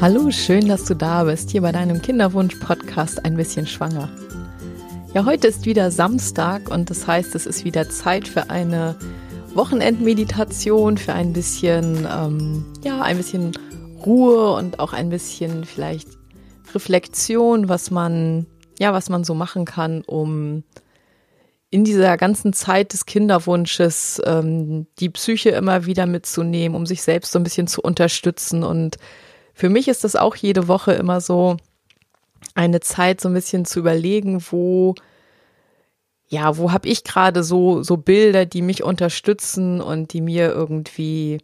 Hallo, schön, dass du da bist, hier bei deinem Kinderwunsch-Podcast Ein bisschen schwanger. Ja, heute ist wieder Samstag und das heißt, es ist wieder Zeit für eine Wochenendmeditation, für ein bisschen, ähm, ja, ein bisschen Ruhe und auch ein bisschen vielleicht Reflexion, was man, ja, was man so machen kann, um in dieser ganzen Zeit des Kinderwunsches ähm, die Psyche immer wieder mitzunehmen, um sich selbst so ein bisschen zu unterstützen und für mich ist das auch jede Woche immer so eine Zeit, so ein bisschen zu überlegen, wo, ja, wo habe ich gerade so, so Bilder, die mich unterstützen und die mir irgendwie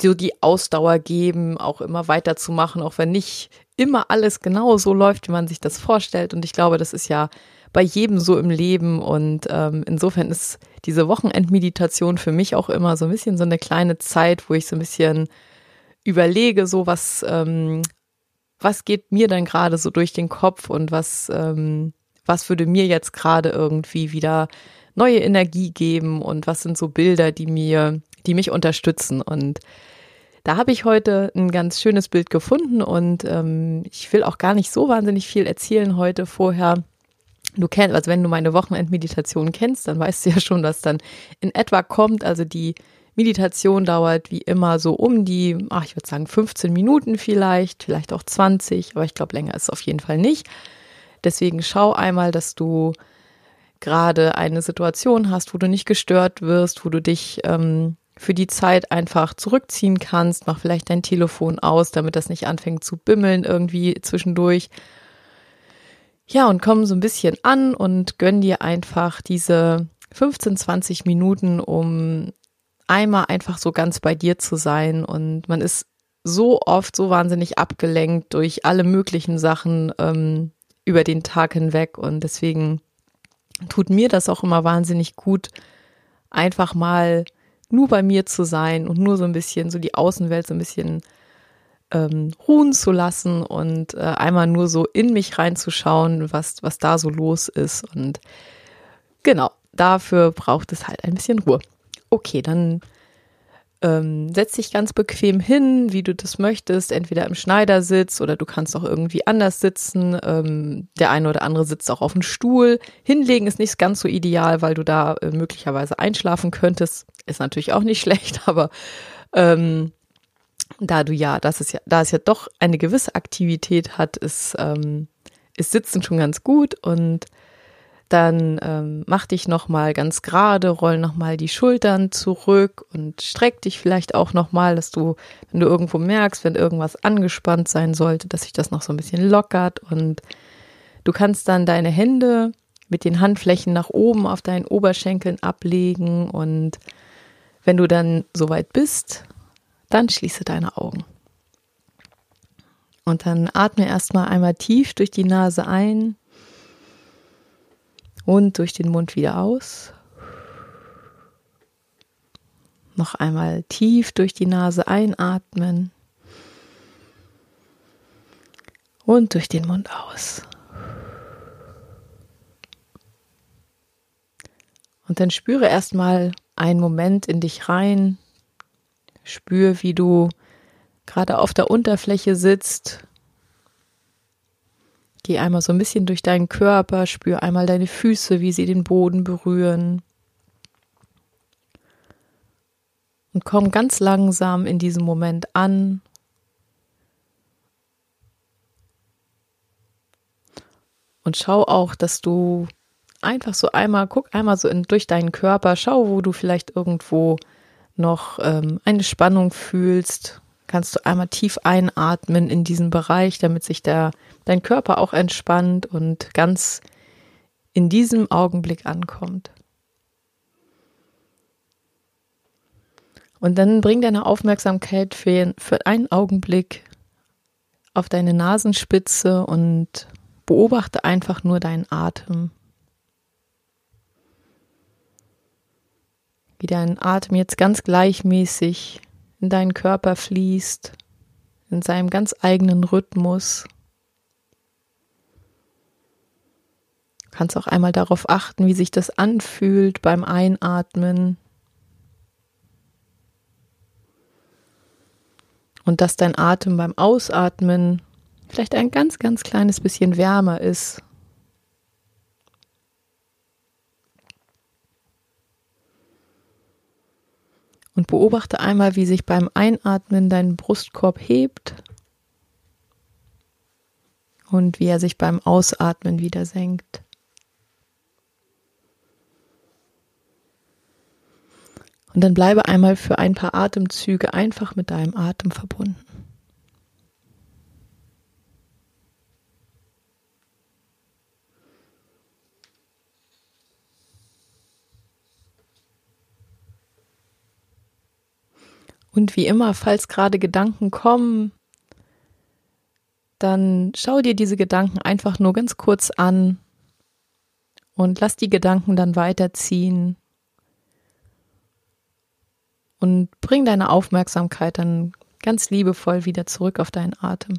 so die Ausdauer geben, auch immer weiterzumachen, auch wenn nicht immer alles genau so läuft, wie man sich das vorstellt. Und ich glaube, das ist ja bei jedem so im Leben. Und ähm, insofern ist diese Wochenendmeditation für mich auch immer so ein bisschen so eine kleine Zeit, wo ich so ein bisschen überlege, so was, ähm, was geht mir dann gerade so durch den Kopf und was, ähm, was würde mir jetzt gerade irgendwie wieder neue Energie geben und was sind so Bilder, die mir, die mich unterstützen. Und da habe ich heute ein ganz schönes Bild gefunden und ähm, ich will auch gar nicht so wahnsinnig viel erzählen heute vorher. Du kennst, also wenn du meine Wochenendmeditation kennst, dann weißt du ja schon, was dann in etwa kommt. Also die Meditation dauert wie immer so um die, ach, ich würde sagen 15 Minuten vielleicht, vielleicht auch 20, aber ich glaube, länger ist es auf jeden Fall nicht. Deswegen schau einmal, dass du gerade eine Situation hast, wo du nicht gestört wirst, wo du dich ähm, für die Zeit einfach zurückziehen kannst. Mach vielleicht dein Telefon aus, damit das nicht anfängt zu bimmeln irgendwie zwischendurch. Ja, und komm so ein bisschen an und gönn dir einfach diese 15, 20 Minuten, um einmal einfach so ganz bei dir zu sein und man ist so oft so wahnsinnig abgelenkt durch alle möglichen Sachen ähm, über den Tag hinweg und deswegen tut mir das auch immer wahnsinnig gut, einfach mal nur bei mir zu sein und nur so ein bisschen so die Außenwelt so ein bisschen ähm, ruhen zu lassen und äh, einmal nur so in mich reinzuschauen, was, was da so los ist. Und genau, dafür braucht es halt ein bisschen Ruhe okay, dann ähm, setz dich ganz bequem hin, wie du das möchtest, entweder im Schneidersitz oder du kannst auch irgendwie anders sitzen. Ähm, der eine oder andere sitzt auch auf dem Stuhl. Hinlegen ist nicht ganz so ideal, weil du da äh, möglicherweise einschlafen könntest. Ist natürlich auch nicht schlecht, aber ähm, da du ja, das ist ja, da es ja doch eine gewisse Aktivität hat, ist, ähm, ist Sitzen schon ganz gut und dann ähm, mach dich nochmal ganz gerade, roll nochmal die Schultern zurück und streck dich vielleicht auch nochmal, dass du, wenn du irgendwo merkst, wenn irgendwas angespannt sein sollte, dass sich das noch so ein bisschen lockert und du kannst dann deine Hände mit den Handflächen nach oben auf deinen Oberschenkeln ablegen und wenn du dann soweit bist, dann schließe deine Augen. Und dann atme erstmal einmal tief durch die Nase ein und durch den Mund wieder aus. Noch einmal tief durch die Nase einatmen. Und durch den Mund aus. Und dann spüre erstmal einen Moment in dich rein. Spür, wie du gerade auf der Unterfläche sitzt Geh einmal so ein bisschen durch deinen Körper, spür einmal deine Füße, wie sie den Boden berühren. Und komm ganz langsam in diesem Moment an. Und schau auch, dass du einfach so einmal, guck einmal so in, durch deinen Körper, schau, wo du vielleicht irgendwo noch ähm, eine Spannung fühlst, kannst du einmal tief einatmen in diesen Bereich, damit sich der, dein Körper auch entspannt und ganz in diesem Augenblick ankommt. Und dann bring deine Aufmerksamkeit für, für einen Augenblick auf deine Nasenspitze und beobachte einfach nur deinen Atem. Wie dein Atem jetzt ganz gleichmäßig in deinen Körper fließt, in seinem ganz eigenen Rhythmus. Du kannst auch einmal darauf achten, wie sich das anfühlt beim Einatmen. Und dass dein Atem beim Ausatmen vielleicht ein ganz, ganz kleines bisschen wärmer ist. Und beobachte einmal, wie sich beim Einatmen dein Brustkorb hebt und wie er sich beim Ausatmen wieder senkt. Und dann bleibe einmal für ein paar Atemzüge einfach mit deinem Atem verbunden. Und wie immer, falls gerade Gedanken kommen, dann schau dir diese Gedanken einfach nur ganz kurz an und lass die Gedanken dann weiterziehen und bring deine Aufmerksamkeit dann ganz liebevoll wieder zurück auf deinen Atem.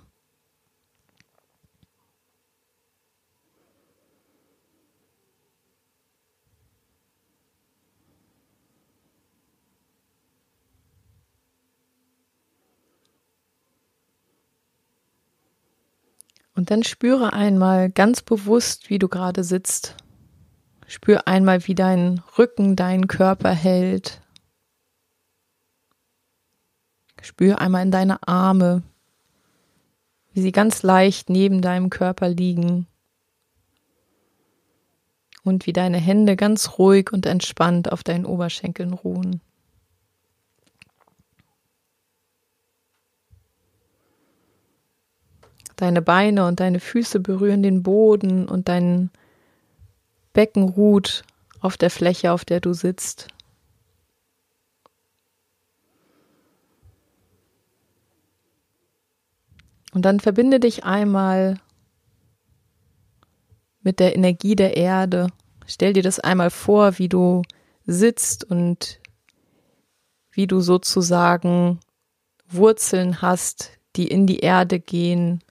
Und dann spüre einmal ganz bewusst, wie du gerade sitzt. Spür einmal, wie dein Rücken deinen Körper hält. Spür einmal in deine Arme, wie sie ganz leicht neben deinem Körper liegen. Und wie deine Hände ganz ruhig und entspannt auf deinen Oberschenkeln ruhen. Deine Beine und deine Füße berühren den Boden und dein Becken ruht auf der Fläche, auf der du sitzt. Und dann verbinde dich einmal mit der Energie der Erde. Stell dir das einmal vor, wie du sitzt und wie du sozusagen Wurzeln hast, die in die Erde gehen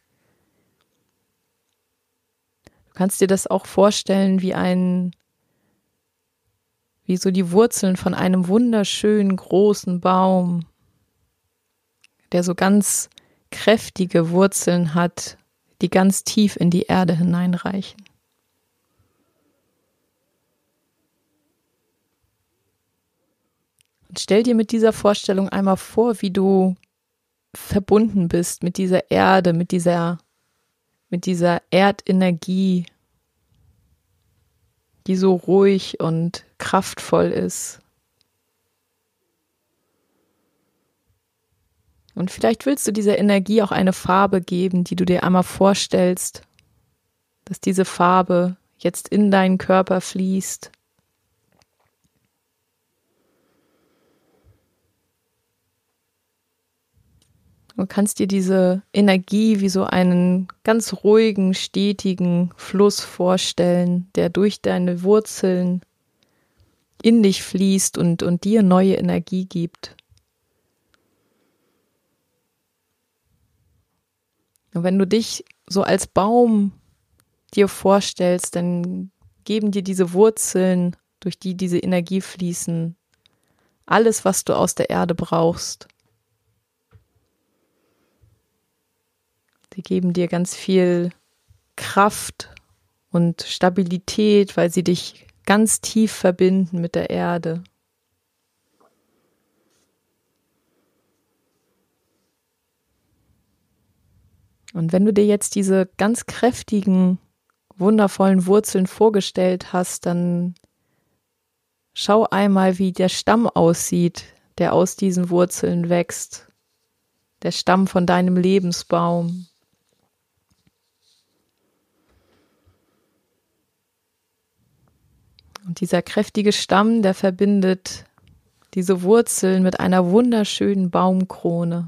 Du kannst dir das auch vorstellen wie ein, wie so die Wurzeln von einem wunderschönen großen Baum, der so ganz kräftige Wurzeln hat, die ganz tief in die Erde hineinreichen. Und stell dir mit dieser Vorstellung einmal vor, wie du verbunden bist mit dieser Erde, mit dieser mit dieser Erdenergie, die so ruhig und kraftvoll ist. Und vielleicht willst du dieser Energie auch eine Farbe geben, die du dir einmal vorstellst, dass diese Farbe jetzt in deinen Körper fließt Du kannst dir diese Energie wie so einen ganz ruhigen, stetigen Fluss vorstellen, der durch deine Wurzeln in dich fließt und, und dir neue Energie gibt. Und wenn du dich so als Baum dir vorstellst, dann geben dir diese Wurzeln, durch die diese Energie fließen, alles, was du aus der Erde brauchst. Die geben dir ganz viel Kraft und Stabilität, weil sie dich ganz tief verbinden mit der Erde. Und wenn du dir jetzt diese ganz kräftigen, wundervollen Wurzeln vorgestellt hast, dann schau einmal, wie der Stamm aussieht, der aus diesen Wurzeln wächst. Der Stamm von deinem Lebensbaum. Und dieser kräftige Stamm, der verbindet diese Wurzeln mit einer wunderschönen Baumkrone.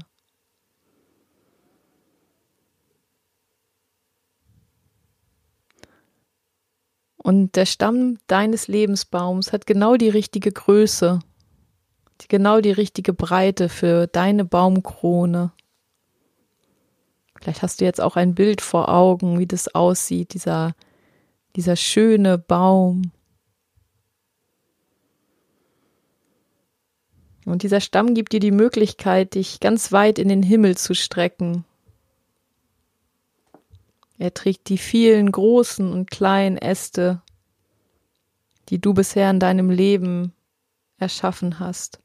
Und der Stamm deines Lebensbaums hat genau die richtige Größe, genau die richtige Breite für deine Baumkrone. Vielleicht hast du jetzt auch ein Bild vor Augen, wie das aussieht, dieser, dieser schöne Baum. Und dieser Stamm gibt dir die Möglichkeit, dich ganz weit in den Himmel zu strecken. Er trägt die vielen großen und kleinen Äste, die du bisher in deinem Leben erschaffen hast.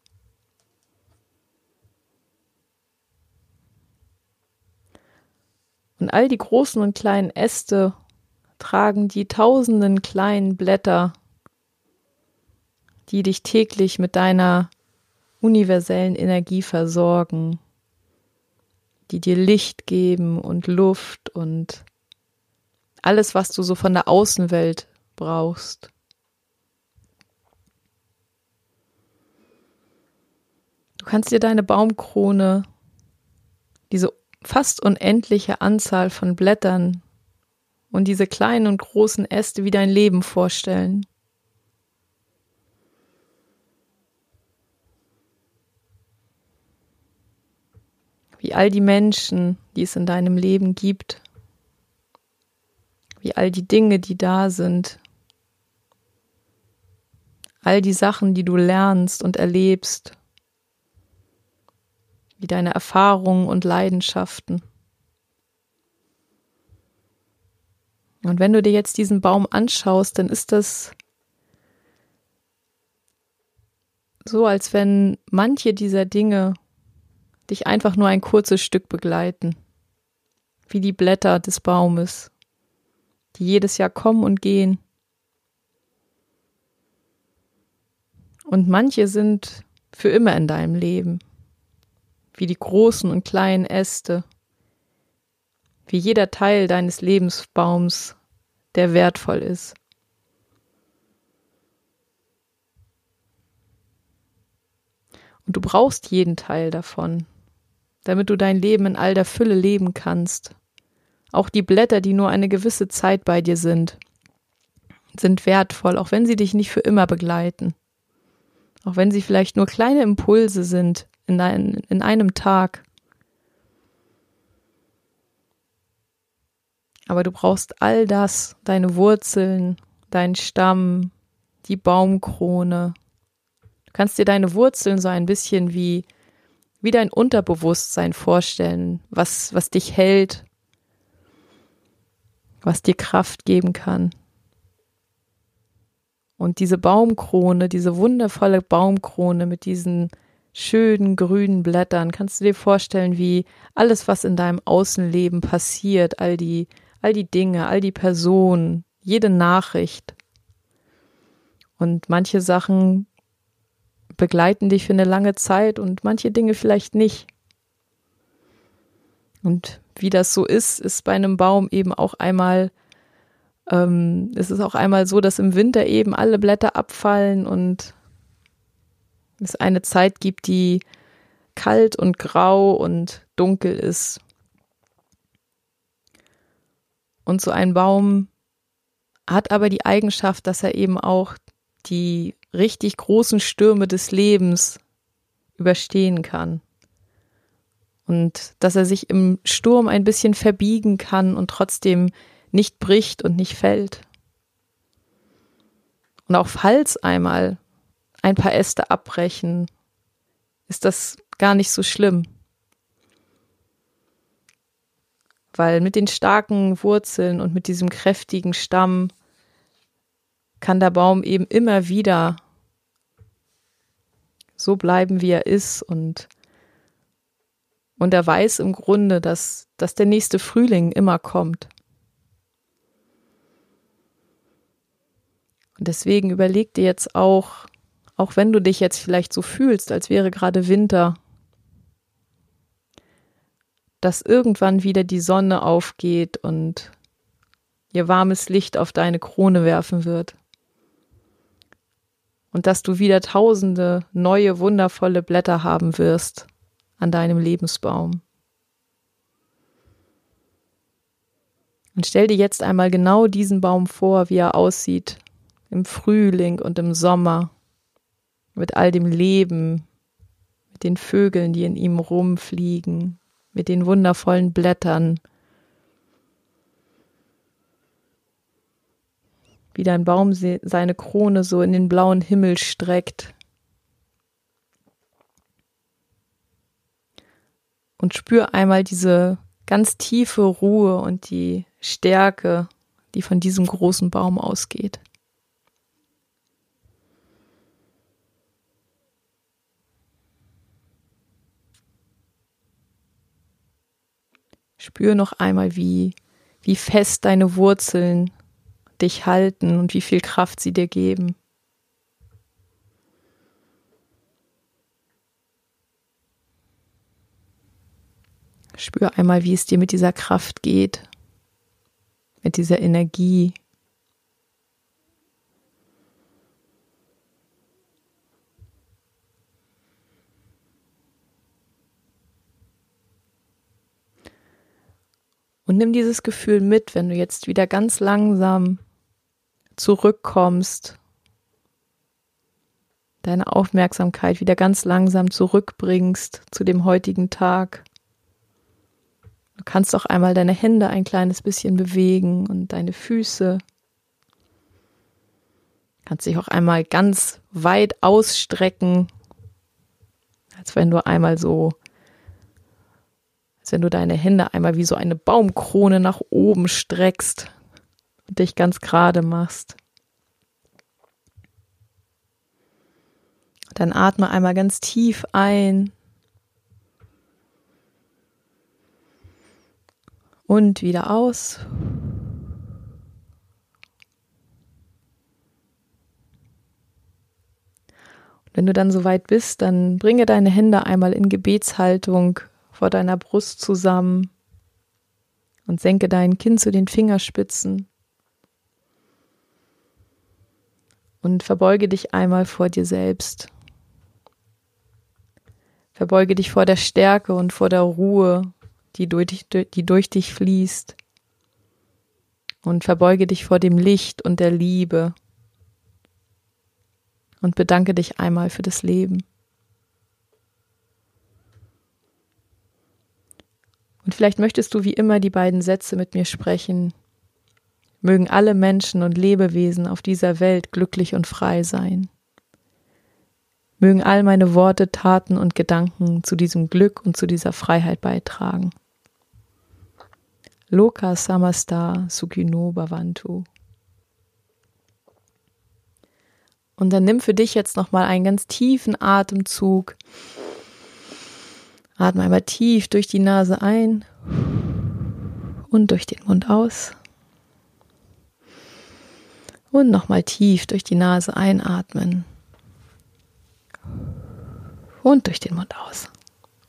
Und all die großen und kleinen Äste tragen die tausenden kleinen Blätter, die dich täglich mit deiner universellen Energie versorgen, die dir Licht geben und Luft und alles, was du so von der Außenwelt brauchst. Du kannst dir deine Baumkrone, diese fast unendliche Anzahl von Blättern und diese kleinen und großen Äste wie dein Leben vorstellen. Wie all die Menschen, die es in deinem Leben gibt, wie all die Dinge, die da sind, all die Sachen, die du lernst und erlebst, wie deine Erfahrungen und Leidenschaften. Und wenn du dir jetzt diesen Baum anschaust, dann ist das so, als wenn manche dieser Dinge dich einfach nur ein kurzes Stück begleiten, wie die Blätter des Baumes, die jedes Jahr kommen und gehen. Und manche sind für immer in deinem Leben wie die großen und kleinen Äste, wie jeder Teil deines Lebensbaums, der wertvoll ist. Und du brauchst jeden Teil davon, damit du dein Leben in all der Fülle leben kannst. Auch die Blätter, die nur eine gewisse Zeit bei dir sind, sind wertvoll, auch wenn sie dich nicht für immer begleiten. Auch wenn sie vielleicht nur kleine Impulse sind, in, ein, in einem Tag. Aber du brauchst all das, deine Wurzeln, deinen Stamm, die Baumkrone. Du kannst dir deine Wurzeln so ein bisschen wie, wie dein Unterbewusstsein vorstellen, was, was dich hält, was dir Kraft geben kann. Und diese Baumkrone, diese wundervolle Baumkrone mit diesen schönen grünen Blättern. Kannst du dir vorstellen, wie alles, was in deinem Außenleben passiert, all die, all die Dinge, all die Personen, jede Nachricht. Und manche Sachen begleiten dich für eine lange Zeit und manche Dinge vielleicht nicht. Und wie das so ist, ist bei einem Baum eben auch einmal, ähm, es ist auch einmal so, dass im Winter eben alle Blätter abfallen und es eine Zeit gibt, die kalt und grau und dunkel ist. Und so ein Baum hat aber die Eigenschaft, dass er eben auch die richtig großen Stürme des Lebens überstehen kann. Und dass er sich im Sturm ein bisschen verbiegen kann und trotzdem nicht bricht und nicht fällt. Und auch falls einmal ein paar Äste abbrechen, ist das gar nicht so schlimm. Weil mit den starken Wurzeln und mit diesem kräftigen Stamm kann der Baum eben immer wieder so bleiben, wie er ist und und er weiß im Grunde, dass, dass der nächste Frühling immer kommt. Und deswegen überleg dir jetzt auch, auch wenn du dich jetzt vielleicht so fühlst, als wäre gerade Winter, dass irgendwann wieder die Sonne aufgeht und ihr warmes Licht auf deine Krone werfen wird. Und dass du wieder tausende neue, wundervolle Blätter haben wirst an deinem Lebensbaum. Und stell dir jetzt einmal genau diesen Baum vor, wie er aussieht im Frühling und im Sommer mit all dem Leben, mit den Vögeln, die in ihm rumfliegen, mit den wundervollen Blättern, wie dein Baum seine Krone so in den blauen Himmel streckt. und spür einmal diese ganz tiefe Ruhe und die Stärke, die von diesem großen Baum ausgeht. Spür noch einmal, wie, wie fest deine Wurzeln dich halten und wie viel Kraft sie dir geben. Spür einmal, wie es dir mit dieser Kraft geht, mit dieser Energie. Und nimm dieses Gefühl mit, wenn du jetzt wieder ganz langsam zurückkommst, deine Aufmerksamkeit wieder ganz langsam zurückbringst zu dem heutigen Tag. Du kannst auch einmal deine Hände ein kleines bisschen bewegen und deine Füße. Du kannst dich auch einmal ganz weit ausstrecken, als wenn du einmal so, als wenn du deine Hände einmal wie so eine Baumkrone nach oben streckst dich ganz gerade machst. Dann atme einmal ganz tief ein Und wieder aus. Wenn du dann soweit bist, dann bringe deine Hände einmal in Gebetshaltung vor deiner Brust zusammen und senke dein Kinn zu den Fingerspitzen. Und verbeuge dich einmal vor dir selbst. Verbeuge dich vor der Stärke und vor der Ruhe die durch, die durch dich fließt. Und verbeuge dich vor dem Licht und der Liebe. Und bedanke dich einmal für das Leben. Und vielleicht möchtest du wie immer die beiden Sätze mit mir sprechen. Mögen alle Menschen und Lebewesen auf dieser Welt glücklich und frei sein. Mögen all meine Worte, Taten und Gedanken zu diesem Glück und zu dieser Freiheit beitragen. Loka Samasta Sukino Bhavantu. Und dann nimm für dich jetzt nochmal einen ganz tiefen Atemzug. Atme einmal tief durch die Nase ein und durch den Mund aus. Und nochmal tief durch die Nase einatmen und durch den Mund aus.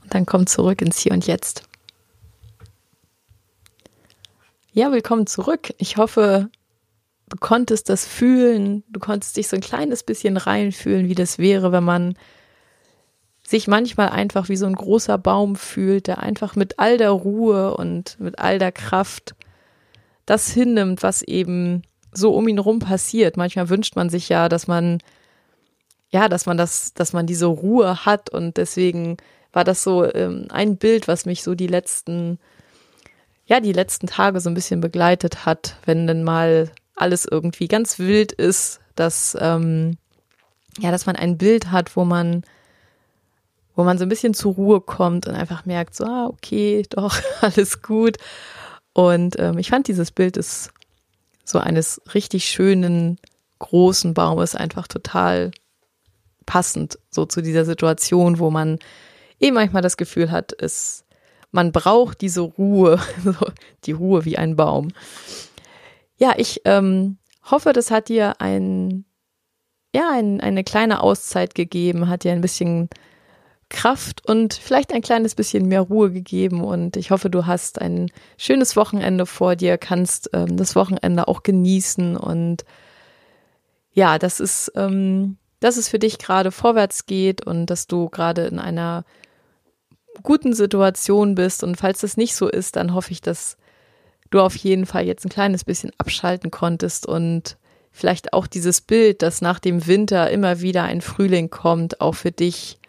Und dann komm zurück ins Hier und Jetzt. Ja, willkommen zurück. Ich hoffe, du konntest das fühlen, du konntest dich so ein kleines bisschen reinfühlen, wie das wäre, wenn man sich manchmal einfach wie so ein großer Baum fühlt, der einfach mit all der Ruhe und mit all der Kraft das hinnimmt, was eben so um ihn rum passiert. Manchmal wünscht man sich ja, dass man ja, dass man das, dass man diese Ruhe hat und deswegen war das so ähm, ein Bild, was mich so die letzten ja, die letzten Tage so ein bisschen begleitet hat, wenn denn mal alles irgendwie ganz wild ist, dass, ähm, ja, dass man ein Bild hat, wo man, wo man so ein bisschen zur Ruhe kommt und einfach merkt, so, ah, okay, doch, alles gut. Und ähm, ich fand dieses Bild ist so eines richtig schönen, großen Baumes einfach total passend, so zu dieser Situation, wo man eben manchmal das Gefühl hat, es man braucht diese Ruhe, die Ruhe wie ein Baum. Ja, ich ähm, hoffe, das hat dir ein, ja, ein, eine kleine Auszeit gegeben, hat dir ein bisschen Kraft und vielleicht ein kleines bisschen mehr Ruhe gegeben. Und ich hoffe, du hast ein schönes Wochenende vor dir, kannst ähm, das Wochenende auch genießen und ja, dass es, ähm, dass es für dich gerade vorwärts geht und dass du gerade in einer guten Situation bist. Und falls das nicht so ist, dann hoffe ich, dass du auf jeden Fall jetzt ein kleines bisschen abschalten konntest und vielleicht auch dieses Bild, dass nach dem Winter immer wieder ein Frühling kommt, auch für dich,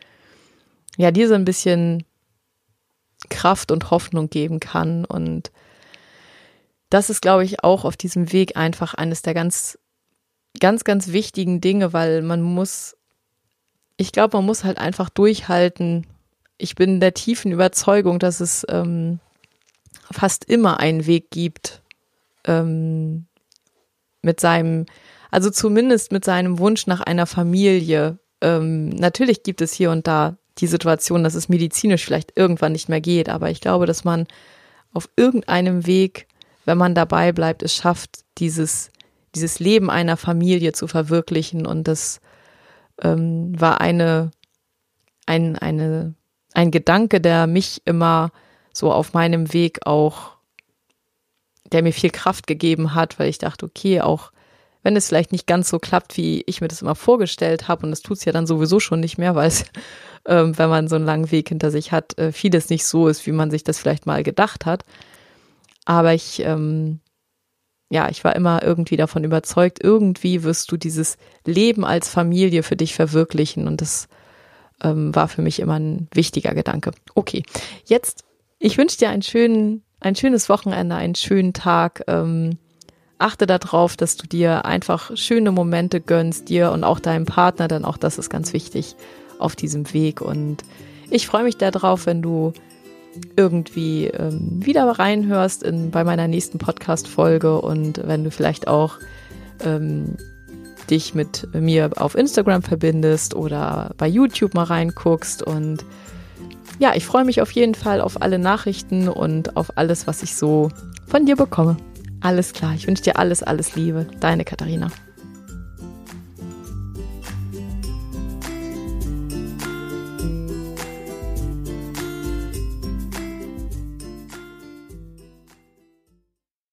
ja, dir so ein bisschen Kraft und Hoffnung geben kann. Und das ist, glaube ich, auch auf diesem Weg einfach eines der ganz, ganz, ganz wichtigen Dinge, weil man muss, ich glaube, man muss halt einfach durchhalten, ich bin der tiefen Überzeugung, dass es ähm, fast immer einen Weg gibt, ähm, mit seinem, also zumindest mit seinem Wunsch nach einer Familie. Ähm, natürlich gibt es hier und da die Situation, dass es medizinisch vielleicht irgendwann nicht mehr geht, aber ich glaube, dass man auf irgendeinem Weg, wenn man dabei bleibt, es schafft, dieses, dieses Leben einer Familie zu verwirklichen. Und das ähm, war eine, ein, eine, ein Gedanke, der mich immer so auf meinem Weg auch, der mir viel Kraft gegeben hat, weil ich dachte, okay, auch wenn es vielleicht nicht ganz so klappt, wie ich mir das immer vorgestellt habe, und das tut es ja dann sowieso schon nicht mehr, weil es, ähm, wenn man so einen langen Weg hinter sich hat, äh, vieles nicht so ist, wie man sich das vielleicht mal gedacht hat. Aber ich, ähm, ja, ich war immer irgendwie davon überzeugt, irgendwie wirst du dieses Leben als Familie für dich verwirklichen. Und das ähm, war für mich immer ein wichtiger Gedanke. Okay, jetzt, ich wünsche dir einen schönen, ein schönes Wochenende, einen schönen Tag. Ähm, achte darauf, dass du dir einfach schöne Momente gönnst, dir und auch deinem Partner, denn auch das ist ganz wichtig auf diesem Weg. Und ich freue mich darauf, wenn du irgendwie ähm, wieder reinhörst in, bei meiner nächsten Podcast-Folge und wenn du vielleicht auch ähm, dich mit mir auf Instagram verbindest oder bei YouTube mal reinguckst. Und ja, ich freue mich auf jeden Fall auf alle Nachrichten und auf alles, was ich so von dir bekomme. Alles klar, ich wünsche dir alles, alles Liebe. Deine Katharina.